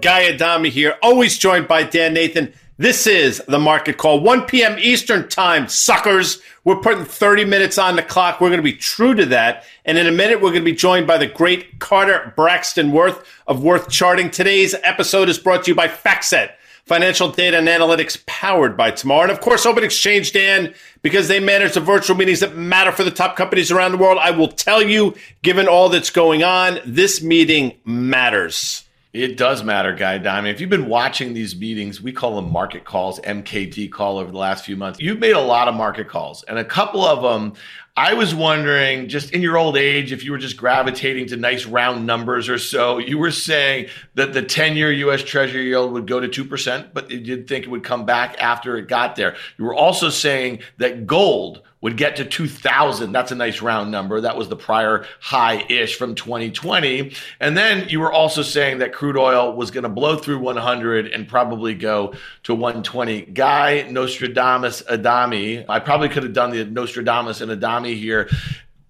Guy Adami here, always joined by Dan Nathan. This is the market call, 1 p.m. Eastern Time, suckers. We're putting 30 minutes on the clock. We're going to be true to that. And in a minute, we're going to be joined by the great Carter Braxton Worth of Worth Charting. Today's episode is brought to you by FactSet, financial data and analytics powered by Tomorrow. And of course, OpenExchange, Dan, because they manage the virtual meetings that matter for the top companies around the world. I will tell you, given all that's going on, this meeting matters. It does matter, Guy Diamond. If you've been watching these meetings, we call them market calls, MKT call over the last few months. You've made a lot of market calls, and a couple of them, I was wondering, just in your old age, if you were just gravitating to nice round numbers or so. You were saying that the 10 year US Treasury yield would go to 2%, but you did think it would come back after it got there. You were also saying that gold would get to 2000. That's a nice round number. That was the prior high ish from 2020. And then you were also saying that crude oil was going to blow through 100 and probably go to 120. Guy Nostradamus Adami, I probably could have done the Nostradamus and Adami here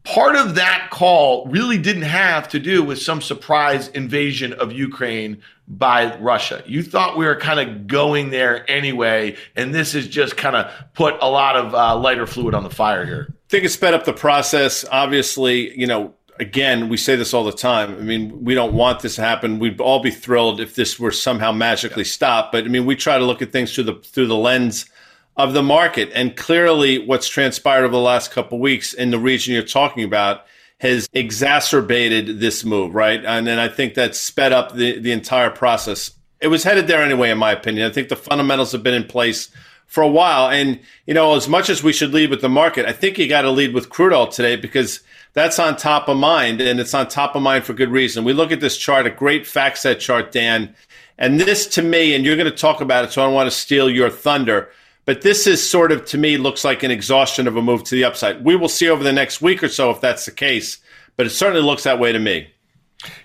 part of that call really didn't have to do with some surprise invasion of Ukraine by Russia. You thought we were kind of going there anyway, and this has just kind of put a lot of uh, lighter fluid on the fire here. I think it sped up the process. Obviously, you know, again, we say this all the time. I mean, we don't want this to happen. We'd all be thrilled if this were somehow magically stopped. But I mean, we try to look at things through the through the lens of the market. And clearly, what's transpired over the last couple weeks in the region you're talking about has exacerbated this move, right? And then I think that sped up the, the entire process. It was headed there anyway, in my opinion. I think the fundamentals have been in place for a while. And, you know, as much as we should lead with the market, I think you got to lead with crude oil today because that's on top of mind and it's on top of mind for good reason. We look at this chart, a great FactSet chart, Dan. And this to me, and you're going to talk about it, so I don't want to steal your thunder but this is sort of, to me, looks like an exhaustion of a move to the upside. We will see over the next week or so if that's the case, but it certainly looks that way to me.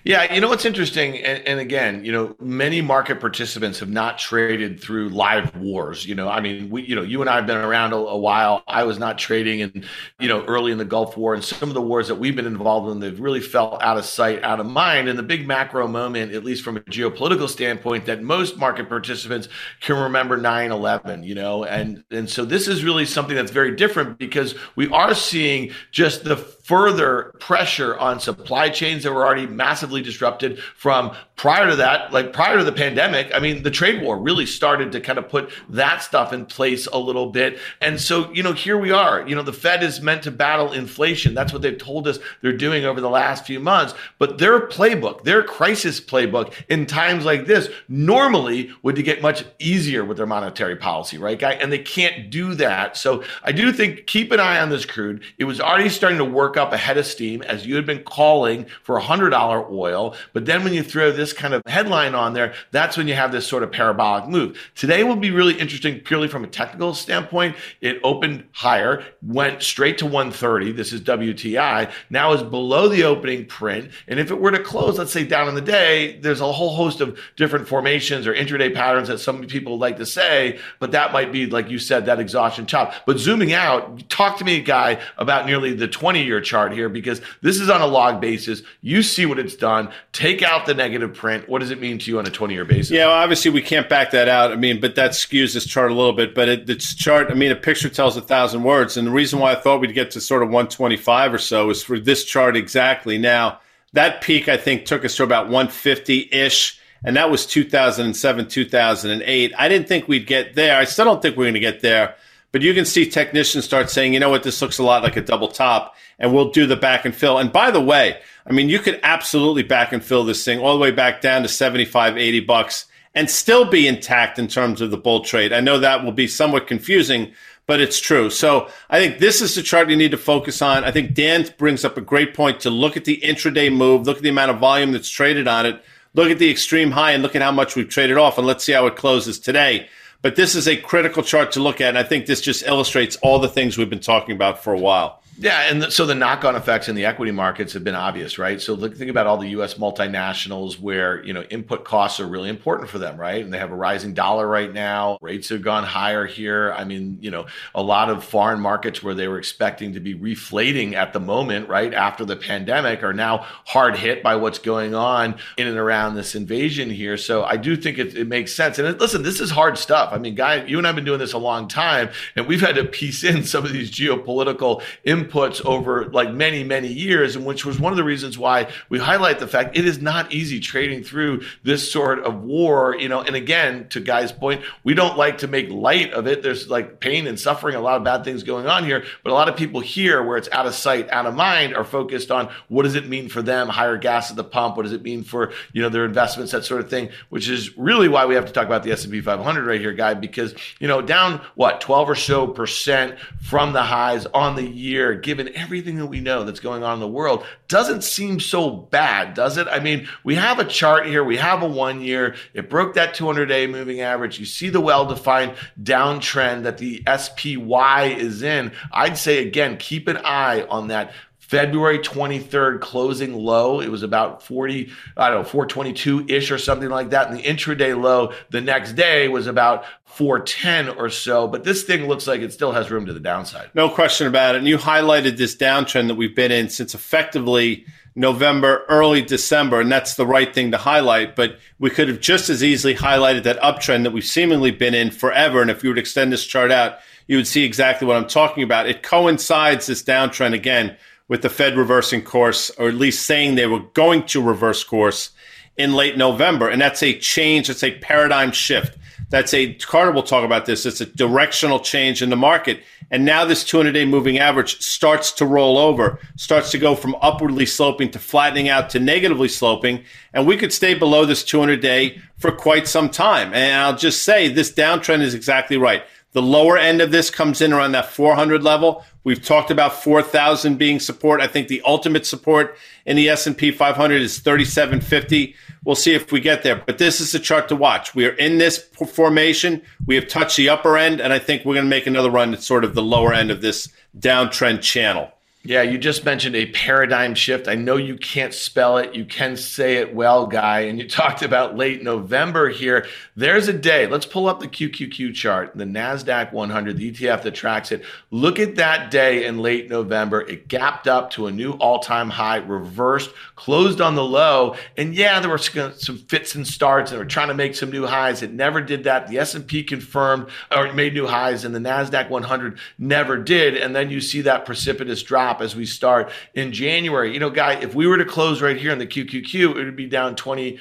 Yeah, you know what's interesting, and, and, again, you know, many market participants have not traded through live wars. You know, I mean, we, you know, you and I have been around a, a while. I was not trading, and you know, early in the Gulf War, and some of the wars that we've been involved in, they've really fell out of sight, out of mind. And the big macro moment, at least from a geopolitical standpoint, that most market participants can remember 9/11. You know, and and so this is really something that's very different because we are seeing just the further pressure on supply chains that were already massively disrupted from prior to that, like prior to the pandemic. I mean, the trade war really started to kind of put that stuff in place a little bit. And so, you know, here we are. You know, the Fed is meant to battle inflation. That's what they've told us they're doing over the last few months. But their playbook, their crisis playbook in times like this, normally would get much easier with their monetary policy, right, guy? And they can't do that. So I do think keep an eye on this crude. It was already starting to work up ahead of steam as you had been calling for a $100 oil. But then when you throw this kind of headline on there, that's when you have this sort of parabolic move. Today will be really interesting purely from a technical standpoint. It opened higher, went straight to 130. This is WTI. Now is below the opening print. And if it were to close, let's say down in the day, there's a whole host of different formations or intraday patterns that some people like to say, but that might be, like you said, that exhaustion chop. But zooming out, talk to me, guy, about nearly the 20 year chart here because this is on a log basis. You see what it's done. Take out the negative print. What does it mean to you on a 20 year basis? Yeah, well, obviously we can't back that out. I mean, but that skews this chart a little bit. But it, chart, I mean, a picture tells a thousand words. And the reason why I thought we'd get to sort of 125 or so is for this chart exactly. Now, that peak, I think, took us to about 150 ish. And that was 2007, 2008. I didn't think we'd get there. I still don't think we're going to get there. But you can see technicians start saying, you know what, this looks a lot like a double top and we'll do the back and fill. And by the way, I mean, you could absolutely back and fill this thing all the way back down to 75, 80 bucks and still be intact in terms of the bull trade. I know that will be somewhat confusing, but it's true. So I think this is the chart you need to focus on. I think Dan brings up a great point to look at the intraday move, look at the amount of volume that's traded on it, look at the extreme high and look at how much we've traded off and let's see how it closes today. But this is a critical chart to look at. And I think this just illustrates all the things we've been talking about for a while. Yeah, and the, so the knock-on effects in the equity markets have been obvious, right? So look, think about all the U.S. multinationals where you know input costs are really important for them, right? And they have a rising dollar right now. Rates have gone higher here. I mean, you know, a lot of foreign markets where they were expecting to be reflating at the moment, right after the pandemic, are now hard hit by what's going on in and around this invasion here. So I do think it, it makes sense. And it, listen, this is hard stuff. I mean, guy, you and I've been doing this a long time, and we've had to piece in some of these geopolitical inputs over like many, many years, and which was one of the reasons why we highlight the fact it is not easy trading through this sort of war, you know. And again, to Guy's point, we don't like to make light of it. There's like pain and suffering, a lot of bad things going on here, but a lot of people here where it's out of sight, out of mind are focused on what does it mean for them, higher gas at the pump, what does it mean for, you know, their investments, that sort of thing, which is really why we have to talk about the S&P 500 right here, Guy, because, you know, down what, 12 or so percent from the highs on the year, given everything that we know that's going on in the world doesn't seem so bad, does it? I mean, we have a chart here, we have a one year, it broke that 200 day moving average. You see the well defined downtrend that the SPY is in. I'd say again, keep an eye on that February 23rd closing low. It was about 40, I don't know, 422 ish or something like that. And the intraday low the next day was about 410 or so. But this thing looks like it still has room to the downside. No question about it. And you highlighted this downtrend that we've been in since effectively November, early December, and that's the right thing to highlight. But we could have just as easily highlighted that uptrend that we've seemingly been in forever. And if you would extend this chart out, you would see exactly what I'm talking about. It coincides this downtrend again with the Fed reversing course, or at least saying they were going to reverse course in late November. And that's a change, it's a paradigm shift. That's a, Carter will talk about this, it's a directional change in the market. And now this 200 day moving average starts to roll over, starts to go from upwardly sloping to flattening out to negatively sloping. And we could stay below this 200 day for quite some time. And I'll just say this downtrend is exactly right. The lower end of this comes in around that 400 level. We've talked about 4,000 being support. I think the ultimate support in the S&P 500 is 3750. We'll see if we get there, but this is a chart to watch. We are in this formation. We have touched the upper end, and I think we're going to make another run at sort of the lower end of this downtrend channel. Yeah, you just mentioned a paradigm shift. I know you can't spell it. You can say it well, Guy. And you talked about late November here. There's a day. Let's pull up the QQQ chart, the NASDAQ 100, the ETF that tracks it. Look at that day in late November. It gapped up to a new all time high, reversed, closed on the low. And yeah, there were some fits and starts and we're trying to make some new highs. It never did that. The S&P confirmed or made new highs and the NASDAQ 100 never did. And then you see that precipitous drop as we start in January. You know, Guy, if we were to close right here in the QQQ, it would be down 20%.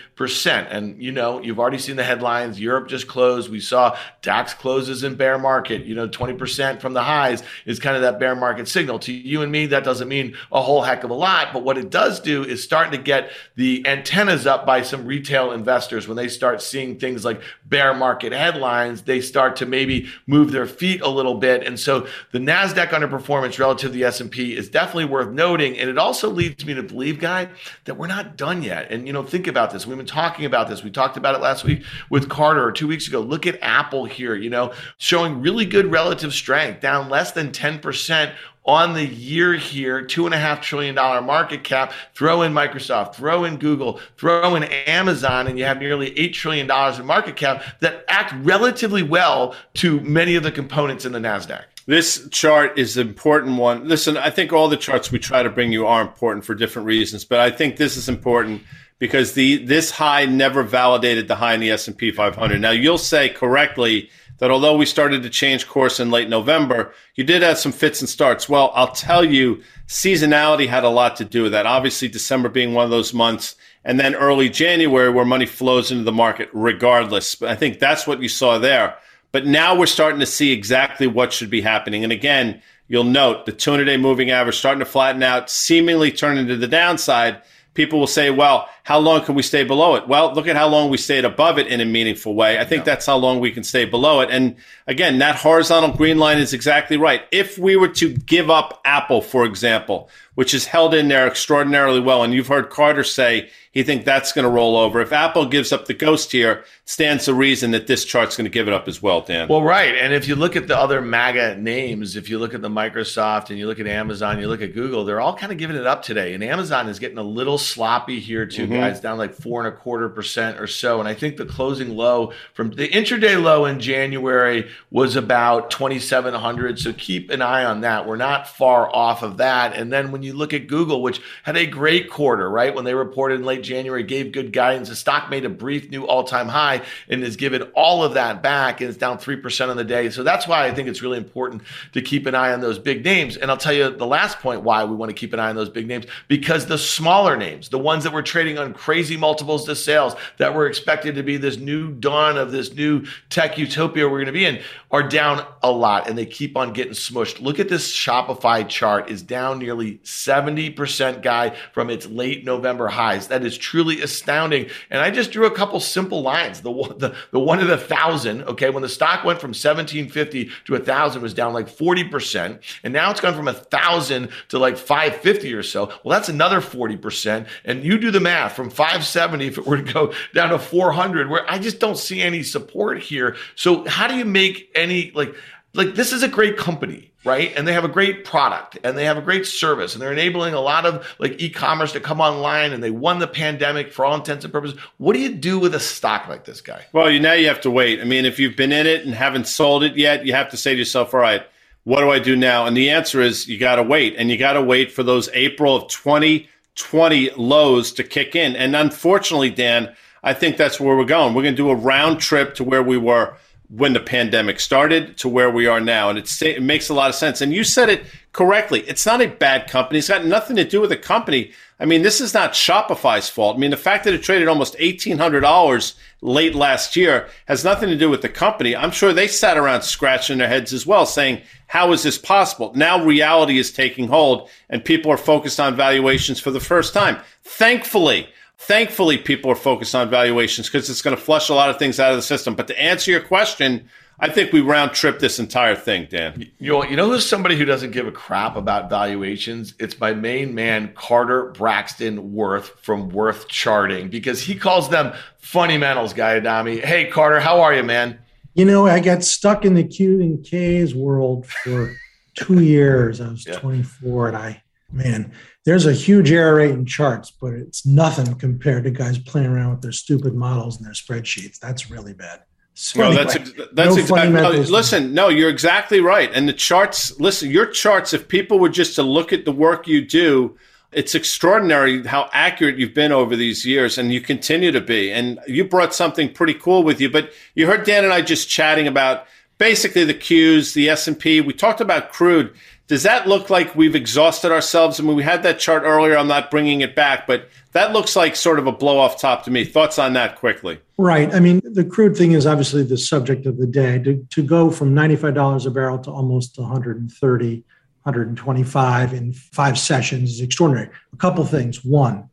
And, you know, you've already seen the headlines. Europe just closed. We saw DAX closes in bear market. You know, 20% from the highs is kind of that bear market signal. To you and me, that doesn't mean a whole heck of a lot. But what it does do is starting to get the antennas up by some retail investors when they start seeing things like bear market headlines, they start to maybe move their feet a little bit. And so the NASDAQ underperformance relative to the S&P is definitely worth noting. And it also leads me to believe, Guy, that we're not done yet. And, you know, think about this. We've been talking about this. We talked about it last week with Carter or two weeks ago. Look at Apple here, you know, showing really good relative strength, down less than 10% on the year here, two and a half trillion dollar market cap. Throw in Microsoft, throw in Google, throw in Amazon, and you have nearly eight trillion dollars in market cap that act relatively well to many of the components in the Nasdaq. This chart is an important one. Listen, I think all the charts we try to bring you are important for different reasons, but I think this is important because the this high never validated the high in the S&P 500. Now you'll say correctly that although we started to change course in late November, you did have some fits and starts. Well, I'll tell you, seasonality had a lot to do with that. Obviously, December being one of those months, and then early January where money flows into the market regardless. But I think that's what you saw there. But now we're starting to see exactly what should be happening. And again, you'll note the 200 day moving average starting to flatten out, seemingly turning to the downside. People will say, well, how long can we stay below it? Well, look at how long we stayed above it in a meaningful way. I think yeah. that's how long we can stay below it. And again, that horizontal green line is exactly right. If we were to give up Apple, for example, which is held in there extraordinarily well, and you've heard Carter say he think that's going to roll over. If Apple gives up the ghost here, stands to reason that this chart's going to give it up as well, Dan. Well, right. And if you look at the other MAGA names, if you look at the Microsoft and you look at Amazon, you look at Google, they're all kind of giving it up today. And Amazon is getting a little sloppy here too, mm-hmm. guys, down like four and a quarter percent or so. And I think the closing low from the intraday low in January was about 2,700. So keep an eye on that. We're not far off of that. And then when you look at Google, which had a great quarter, right? When they reported in late January, gave good guidance. The stock made a brief new all time high and has given all of that back and it's down 3% on the day. So that's why I think it's really important to keep an eye on those big names. And I'll tell you the last point why we want to keep an eye on those big names because the smaller names, the ones that were trading on crazy multiples to sales that were expected to be this new dawn of this new tech utopia we're going to be in, are down a lot and they keep on getting smushed. Look at this Shopify chart is down nearly 70% guy from its late November highs. That is truly astounding. And I just drew a couple simple lines. The the, the one of the thousand, okay, when the stock went from 1750 to a thousand was down like 40%. And now it's gone from a thousand to like 550 or so. Well, that's another 40%. And you do the math from 570 if it were to go down to 400, where I just don't see any support here. So how do you make any like like this is a great company right? And they have a great product and they have a great service and they're enabling a lot of like e-commerce to come online and they won the pandemic for all intents and purposes. What do you do with a stock like this guy? Well you now you have to wait. I mean if you've been in it and haven't sold it yet you have to say to yourself all right what do i do now? And the answer is you got to wait and you got to wait for those april of 2020 lows to kick in. And unfortunately dan i think that's where we're going. We're going to do a round trip to where we were when the pandemic started to where we are now. And it makes a lot of sense. And you said it correctly. It's not a bad company. It's got nothing to do with the company. I mean, this is not Shopify's fault. I mean, the fact that it traded almost $1,800 late last year has nothing to do with the company. I'm sure they sat around scratching their heads as well, saying, how is this possible? Now reality is taking hold and people are focused on valuations for the first time. Thankfully, Thankfully, people are focused on valuations because it's going to flush a lot of things out of the system. But to answer your question, I think we round trip this entire thing, Dan. You know, you know who's somebody who doesn't give a crap about valuations? It's my main man, Carter Braxton Worth from Worth Charting, because he calls them fundamentals, guy Adami. Hey, Carter, how are you, man? You know, I got stuck in the Q and K's world for two years. I was yeah. 24, and I, man, there's a huge error rate in charts, but it's nothing compared to guys playing around with their stupid models and their spreadsheets. That's really bad. So well, anyway, that's that's no exactly. No, listen, no, you're exactly right. And the charts, listen, your charts. If people were just to look at the work you do, it's extraordinary how accurate you've been over these years, and you continue to be. And you brought something pretty cool with you. But you heard Dan and I just chatting about basically the Qs, the S and P. We talked about crude. Does that look like we've exhausted ourselves? I mean, we had that chart earlier. I'm not bringing it back, but that looks like sort of a blow off top to me. Thoughts on that quickly? Right. I mean, the crude thing is obviously the subject of the day. To, to go from $95 a barrel to almost 130, 125 in five sessions is extraordinary. A couple things. One,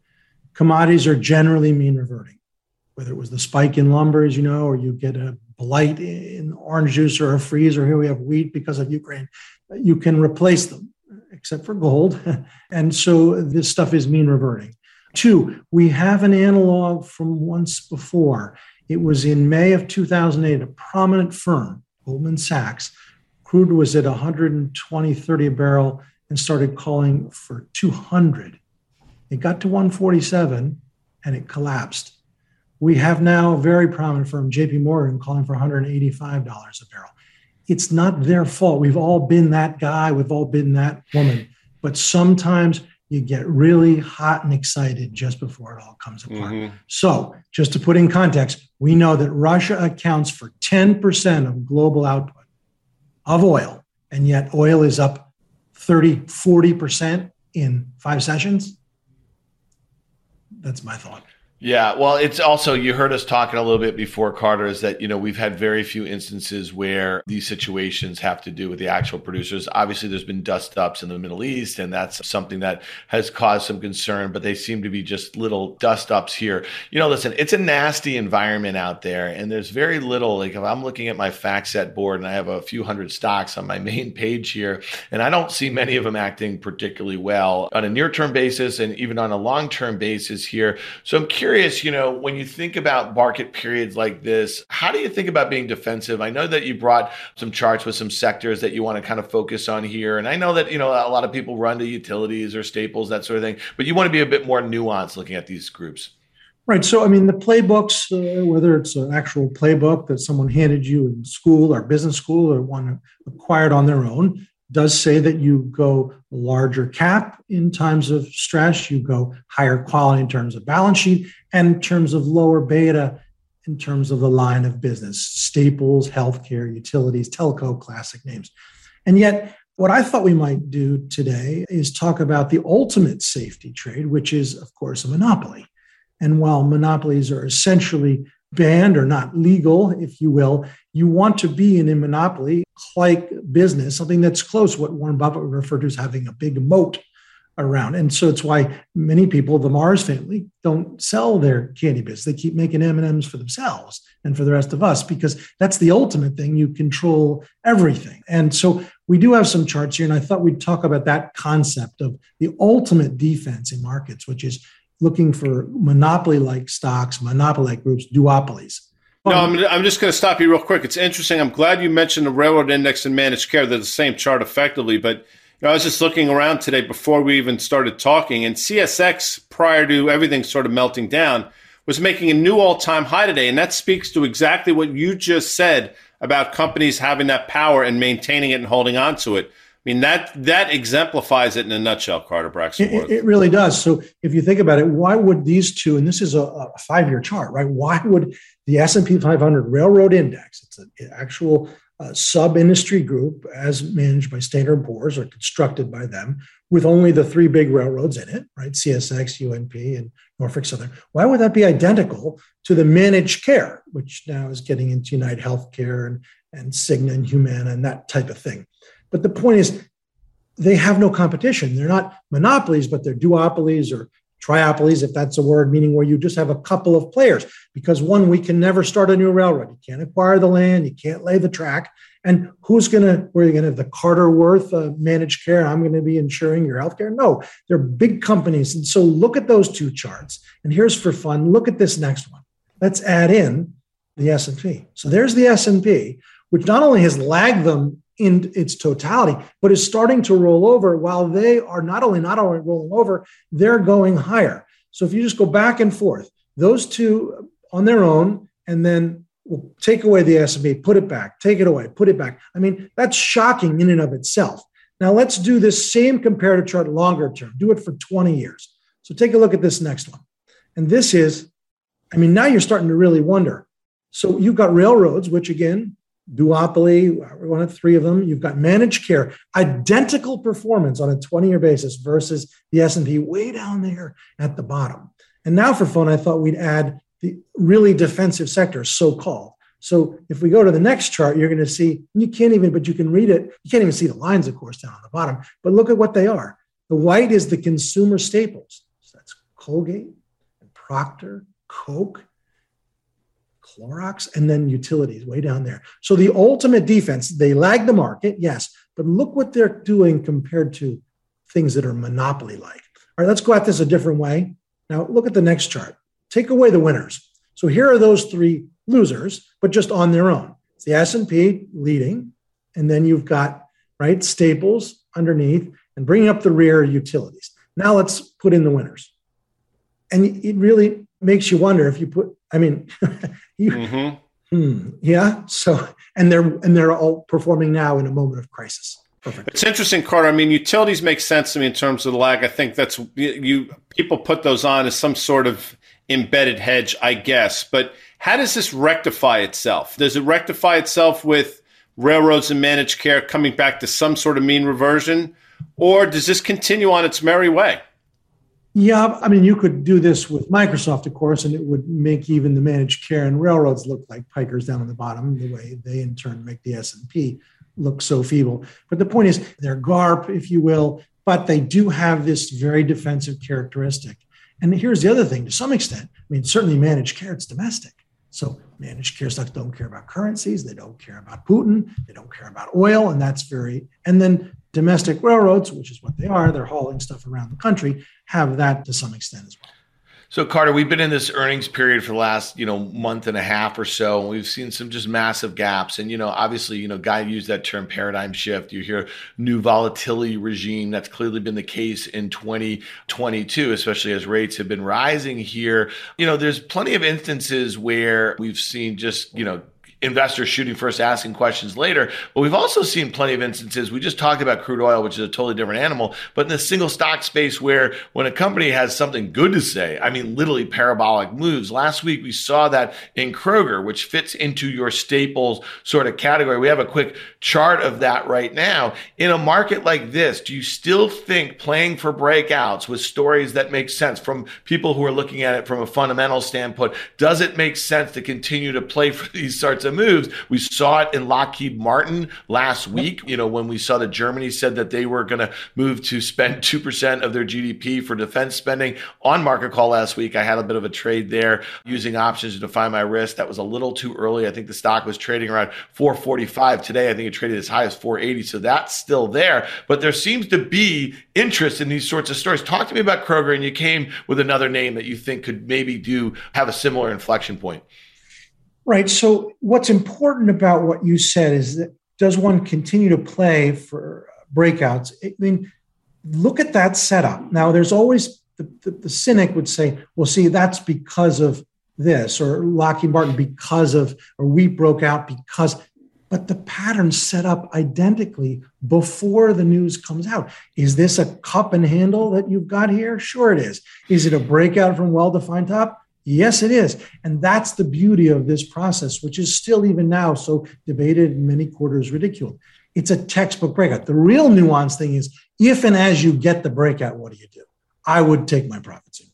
commodities are generally mean reverting, whether it was the spike in lumber, as you know, or you get a blight in orange juice or a freeze, or here we have wheat because of Ukraine you can replace them, except for gold. and so this stuff is mean reverting. Two, we have an analog from once before. It was in May of 2008, a prominent firm, Goldman Sachs. Crude was at 120, 30 a barrel and started calling for 200. It got to 147 and it collapsed. We have now a very prominent firm, JP Morgan, calling for $185 a barrel it's not their fault. We've all been that guy, we've all been that woman. But sometimes you get really hot and excited just before it all comes apart. Mm-hmm. So, just to put in context, we know that Russia accounts for 10% of global output of oil, and yet oil is up 30, 40% in five sessions. That's my thought. Yeah, well, it's also you heard us talking a little bit before Carter is that you know we've had very few instances where these situations have to do with the actual producers. Obviously, there's been dust ups in the Middle East, and that's something that has caused some concern. But they seem to be just little dust ups here. You know, listen, it's a nasty environment out there, and there's very little. Like if I'm looking at my FactSet board, and I have a few hundred stocks on my main page here, and I don't see many of them acting particularly well on a near term basis, and even on a long term basis here. So I'm curious curious, you know, when you think about market periods like this, how do you think about being defensive? I know that you brought some charts with some sectors that you want to kind of focus on here. And I know that, you know, a lot of people run to utilities or staples, that sort of thing, but you want to be a bit more nuanced looking at these groups. Right. So, I mean, the playbooks, uh, whether it's an actual playbook that someone handed you in school or business school or one acquired on their own, does say that you go larger cap in times of stress, you go higher quality in terms of balance sheet, and in terms of lower beta in terms of the line of business, staples, healthcare, utilities, telco, classic names. And yet, what I thought we might do today is talk about the ultimate safety trade, which is, of course, a monopoly. And while monopolies are essentially banned or not legal, if you will, you want to be in a monopoly like business, something that's close, what Warren Buffett would refer to as having a big moat around. And so it's why many people, the Mars family, don't sell their candy business. They keep making M&Ms for themselves and for the rest of us because that's the ultimate thing. You control everything. And so we do have some charts here, and I thought we'd talk about that concept of the ultimate defense in markets, which is looking for monopoly like stocks, monopoly like groups, duopolies. No, I'm, I'm just going to stop you real quick. It's interesting. I'm glad you mentioned the railroad index and managed care. They're the same chart effectively. But you know, I was just looking around today before we even started talking, and CSX, prior to everything sort of melting down, was making a new all time high today. And that speaks to exactly what you just said about companies having that power and maintaining it and holding on to it. I mean that that exemplifies it in a nutshell, Carter Braxton. It, it, really does. So if you think about it, why would these two? And this is a, a five-year chart, right? Why would the S and P 500 Railroad Index? It's an actual uh, sub-industry group, as managed by Standard Poor's or constructed by them, with only the three big railroads in it, right? CSX, UNP, and Norfolk Southern. Why would that be identical to the managed care, which now is getting into United Healthcare and and Cigna and Humana and that type of thing? But the point is, they have no competition. They're not monopolies, but they're duopolies or triopolies, if that's a word, meaning where you just have a couple of players. Because one, we can never start a new railroad. You can't acquire the land, you can't lay the track. And who's going to, where are you going to have the Carter Worth uh, managed care? I'm going to be insuring your healthcare? No, they're big companies. And so look at those two charts. And here's for fun, look at this next one. Let's add in the S&P. So there's the S&P, which not only has lagged them in its totality, but is starting to roll over while they are not only not only rolling over, they're going higher. So if you just go back and forth, those two on their own, and then we'll take away the S&P, put it back, take it away, put it back. I mean, that's shocking in and of itself. Now let's do this same comparative chart longer term. Do it for 20 years. So take a look at this next one. And this is, I mean, now you're starting to really wonder. So you've got railroads, which again, duopoly, one of three of them. You've got managed care, identical performance on a 20-year basis versus the S&P way down there at the bottom. And now for fun, I thought we'd add the really defensive sectors, so-called. So if we go to the next chart, you're going to see, you can't even, but you can read it. You can't even see the lines, of course, down on the bottom. But look at what they are. The white is the consumer staples. So that's Colgate and Procter, Coke, Clorox, and then utilities way down there. So the ultimate defense, they lag the market, yes, but look what they're doing compared to things that are monopoly like. All right, let's go at this a different way. Now look at the next chart. Take away the winners. So here are those three losers, but just on their own. It's the S&P leading, and then you've got right staples underneath, and bringing up the rear utilities. Now let's put in the winners. And it really makes you wonder if you put I mean, you, mm-hmm. hmm, yeah. So, and they're and they're all performing now in a moment of crisis. Perfect. It's interesting, Carter. I mean, utilities make sense to me in terms of the lag. I think that's you. People put those on as some sort of embedded hedge, I guess. But how does this rectify itself? Does it rectify itself with railroads and managed care coming back to some sort of mean reversion, or does this continue on its merry way? Yeah, I mean, you could do this with Microsoft, of course, and it would make even the managed care and railroads look like pikers down on the bottom, the way they in turn make the S and P look so feeble. But the point is, they're GARP, if you will, but they do have this very defensive characteristic. And here's the other thing: to some extent, I mean, certainly managed care, it's domestic. So managed care stocks don't care about currencies, they don't care about Putin, they don't care about oil, and that's very. And then domestic railroads, which is what they are, they're hauling stuff around the country, have that to some extent as well. So Carter, we've been in this earnings period for the last, you know, month and a half or so, and we've seen some just massive gaps. And you know, obviously, you know, Guy used that term paradigm shift. You hear new volatility regime. That's clearly been the case in 2022, especially as rates have been rising here. You know, there's plenty of instances where we've seen just, you know, investors shooting first, asking questions later. But we've also seen plenty of instances. We just talked about crude oil, which is a totally different animal, but in the single stock space where when a company has something good to say, I mean, literally parabolic moves. Last week we saw that in Kroger, which fits into your staples sort of category. We have a quick chart of that right now. In a market like this, do you still think playing for breakouts with stories that make sense from people who are looking at it from a fundamental standpoint, does it make sense to continue to play for these sorts of moves. We saw it in Lockheed Martin last week, you know, when we saw that Germany said that they were going to move to spend 2% of their GDP for defense spending on market call last week. I had a bit of a trade there using options to define my risk. That was a little too early. I think the stock was trading around 445 today. I think it traded as high as 480. So that's still there. But there seems to be interest in these sorts of stories. Talk to me about Kroger, and you came with another name that you think could maybe do have a similar inflection point. Right. So, what's important about what you said is that does one continue to play for breakouts? I mean, look at that setup. Now, there's always the, the, the cynic would say, well, see, that's because of this, or Lockheed Martin because of, or we broke out because, but the pattern set up identically before the news comes out. Is this a cup and handle that you've got here? Sure, it is. Is it a breakout from well defined top? Yes, it is. And that's the beauty of this process, which is still even now so debated in many quarters ridiculed. It's a textbook breakout. The real nuance thing is if and as you get the breakout, what do you do? I would take my profits in.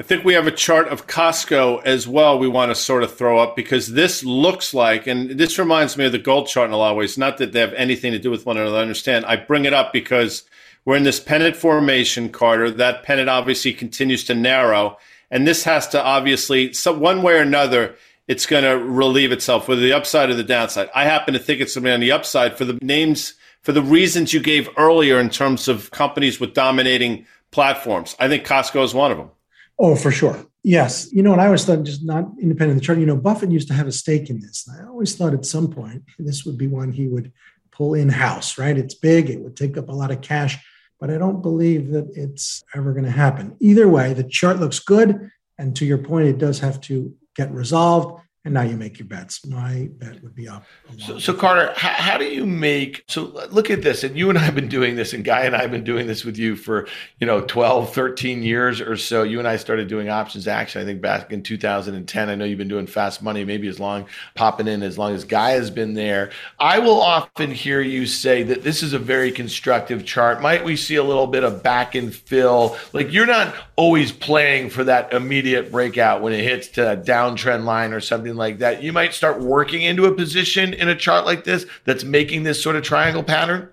I think we have a chart of Costco as well we want to sort of throw up because this looks like, and this reminds me of the gold chart in a lot of ways, not that they have anything to do with one another. I understand. I bring it up because we're in this pennant formation, Carter. That pennant obviously continues to narrow and this has to obviously, so one way or another, it's going to relieve itself, whether the upside or the downside. I happen to think it's going to be on the upside for the names, for the reasons you gave earlier in terms of companies with dominating platforms. I think Costco is one of them. Oh, for sure. Yes. You know, and I always thought, just not independent of the chart, you know, Buffett used to have a stake in this. And I always thought at some point this would be one he would pull in house, right? It's big, it would take up a lot of cash but I don't believe that it's ever going to happen. Either way, the chart looks good. And to your point, it does have to get resolved and now you make your bets. My bet would be up. So, so, Carter, how, how, do you make? So, look at this, and you and I have been doing this, and Guy and I have been doing this with you for you know 12, 13 years or so. You and I started doing options action, I think, back in 2010. I know you've been doing fast money, maybe as long popping in as long as Guy has been there. I will often hear you say that this is a very constructive chart. Might we see a little bit of back and fill? Like you're not always playing for that immediate breakout when it hits to a downtrend line or something like that, you might start working into a position in a chart like this that's making this sort of triangle pattern?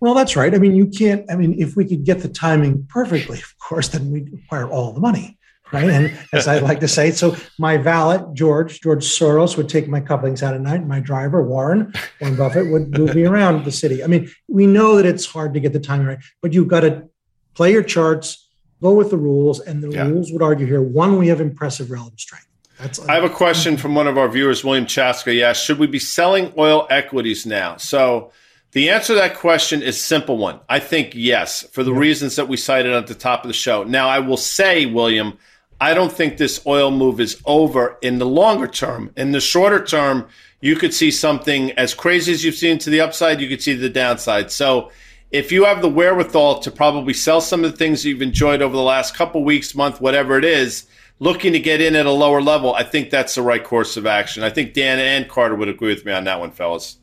Well, that's right. I mean, you can't, I mean, if we could get the timing perfectly, of course, then we'd acquire all the money. Right. And as I like to say, so my valet, George, George Soros would take my couplings out at night. My driver, Warren, Warren Buffett, would move me around the city. I mean, we know that it's hard to get the timing right, but you've got to play your charts, go with the rules. And the yeah. rules would argue here one, we have impressive relative strength. That's I have a question from one of our viewers, William Chaska. Yeah, should we be selling oil equities now? So the answer to that question is simple one. I think yes, for the reasons that we cited at the top of the show. Now, I will say, William, I don't think this oil move is over in the longer term. In the shorter term, you could see something as crazy as you've seen to the upside, you could see the downside. So if you have the wherewithal to probably sell some of the things you've enjoyed over the last couple weeks, month, whatever it is, looking to get in at a lower level, I think that's the right course of action. I think Dan and Carter would agree with me on that one, fellas.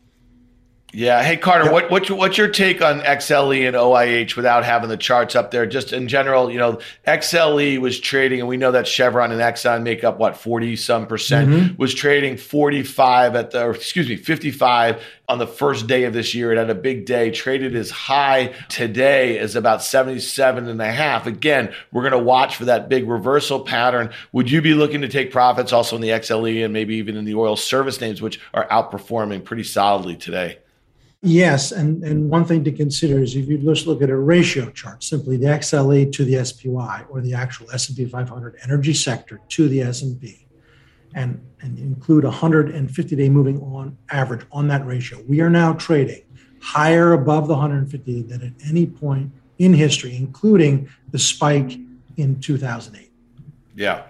Yeah. Hey, Carter, yep. what, what's, your, what's your take on XLE and OIH without having the charts up there? Just in general, you know, XLE was trading, and we know that Chevron and Exxon make up what, 40 some percent, mm-hmm. was trading 45 at the, excuse me, 55 on the first day of this year. It had a big day, traded as high today as about 77 and a half. Again, we're going to watch for that big reversal pattern. Would you be looking to take profits also in the XLE and maybe even in the oil service names, which are outperforming pretty solidly today? Yes, and, and one thing to consider is if you just look at a ratio chart, simply the XLE to the SPY or the actual S&P 500 energy sector to the S&P, and, and include 150-day moving on average on that ratio, we are now trading higher above the 150 than at any point in history, including the spike in 2008. Yeah.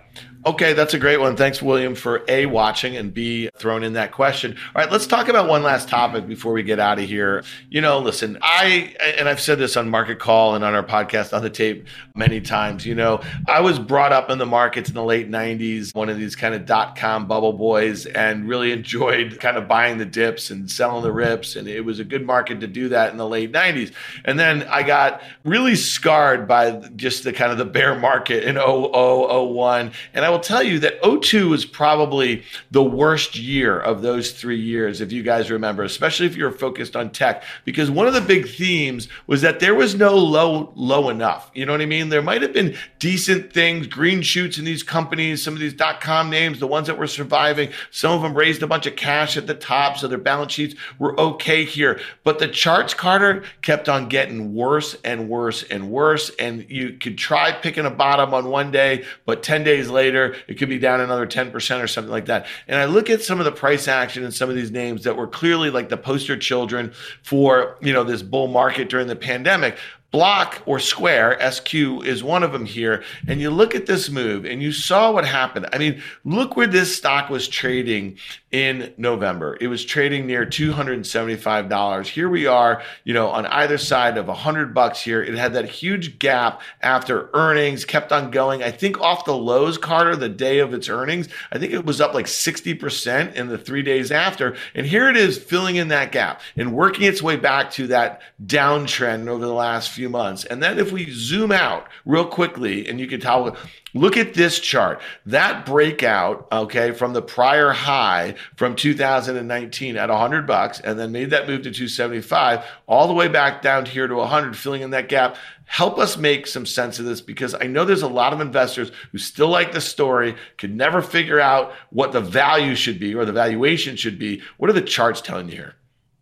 Okay, that's a great one. Thanks, William, for A, watching and B, throwing in that question. All right, let's talk about one last topic before we get out of here. You know, listen, I, and I've said this on Market Call and on our podcast on the tape many times, you know, I was brought up in the markets in the late 90s, one of these kind of dot com bubble boys, and really enjoyed kind of buying the dips and selling the rips. And it was a good market to do that in the late 90s. And then I got really scarred by just the kind of the bear market in 0001. And I will tell you that 02 was probably the worst year of those three years, if you guys remember, especially if you're focused on tech, because one of the big themes was that there was no low, low enough. You know what I mean? There might have been decent things, green shoots in these companies, some of these dot com names, the ones that were surviving. Some of them raised a bunch of cash at the top, so their balance sheets were okay here. But the charts, Carter, kept on getting worse and worse and worse. And you could try picking a bottom on one day, but 10 days later, it could be down another 10% or something like that. And I look at some of the price action in some of these names that were clearly like the poster children for, you know, this bull market during the pandemic. Block or Square, SQ is one of them here. And you look at this move and you saw what happened. I mean, look where this stock was trading in November. It was trading near $275. Here we are, you know, on either side of 100 bucks here. It had that huge gap after earnings, kept on going. I think off the lows, Carter, the day of its earnings, I think it was up like 60% in the three days after. And here it is filling in that gap and working its way back to that downtrend over the last few months. And then if we zoom out real quickly, and you can tell Look at this chart. That breakout, okay, from the prior high from 2019 at 100 bucks and then made that move to 275 all the way back down here to 100 filling in that gap. Help us make some sense of this because I know there's a lot of investors who still like the story, could never figure out what the value should be or the valuation should be. What are the charts telling you here?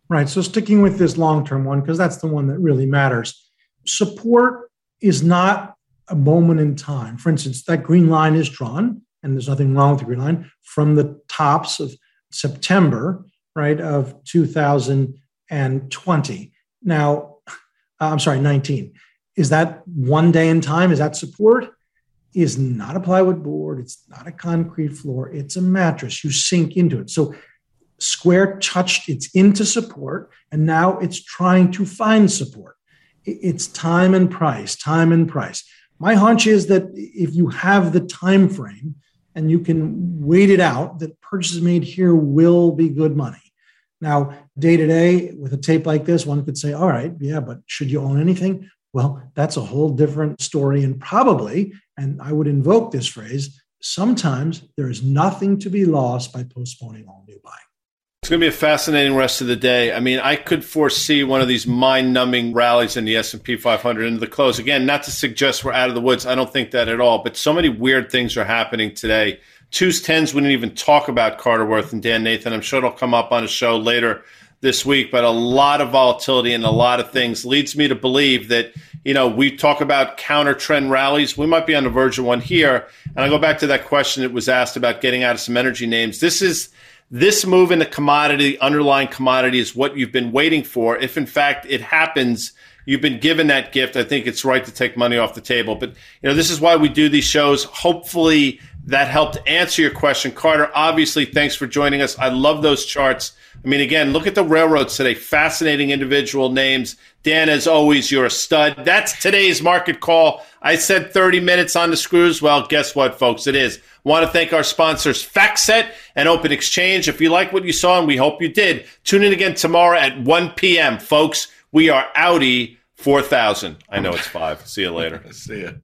Right. So sticking with this long-term one because that's the one that really matters. Support is not a moment in time. For instance, that green line is drawn, and there's nothing wrong with the green line, from the tops of September, right, of 2020. Now, uh, I'm sorry, 19. Is that one day in time? Is that support? Is not a plywood board. It's not a concrete floor. It's a mattress. You sink into it. So Square touched it's into support, and now it's trying to find support. It's time and price, time and price. My hunch is that if you have the time frame and you can wait it out that purchases made here will be good money. Now day to day with a tape like this one could say all right yeah but should you own anything? Well that's a whole different story and probably and i would invoke this phrase sometimes there is nothing to be lost by postponing all new buying it's going to be a fascinating rest of the day. I mean, I could foresee one of these mind-numbing rallies in the S&P 500 into the close. Again, not to suggest we're out of the woods. I don't think that at all. But so many weird things are happening today. Twos, tens, we didn't even talk about Carter Worth and Dan Nathan. I'm sure it'll come up on a show later this week. But a lot of volatility and a lot of things leads me to believe that you know we talk about counter trend rallies. We might be on the verge of one here. And I go back to that question that was asked about getting out of some energy names. This is this move in the commodity, underlying commodity, is what you've been waiting for. If in fact it happens, you've been given that gift. I think it's right to take money off the table. But you know, this is why we do these shows. Hopefully, that helped answer your question. Carter, obviously, thanks for joining us. I love those charts. I mean, again, look at the railroads today. Fascinating individual names. Dan, as always, you're a stud. That's today's market call. I said 30 minutes on the screws. Well, guess what, folks? It is. Want to thank our sponsors, FactSet and OpenExchange. If you like what you saw, and we hope you did, tune in again tomorrow at 1 p.m., folks. We are Audi 4000. I know it's five. See you later. See you.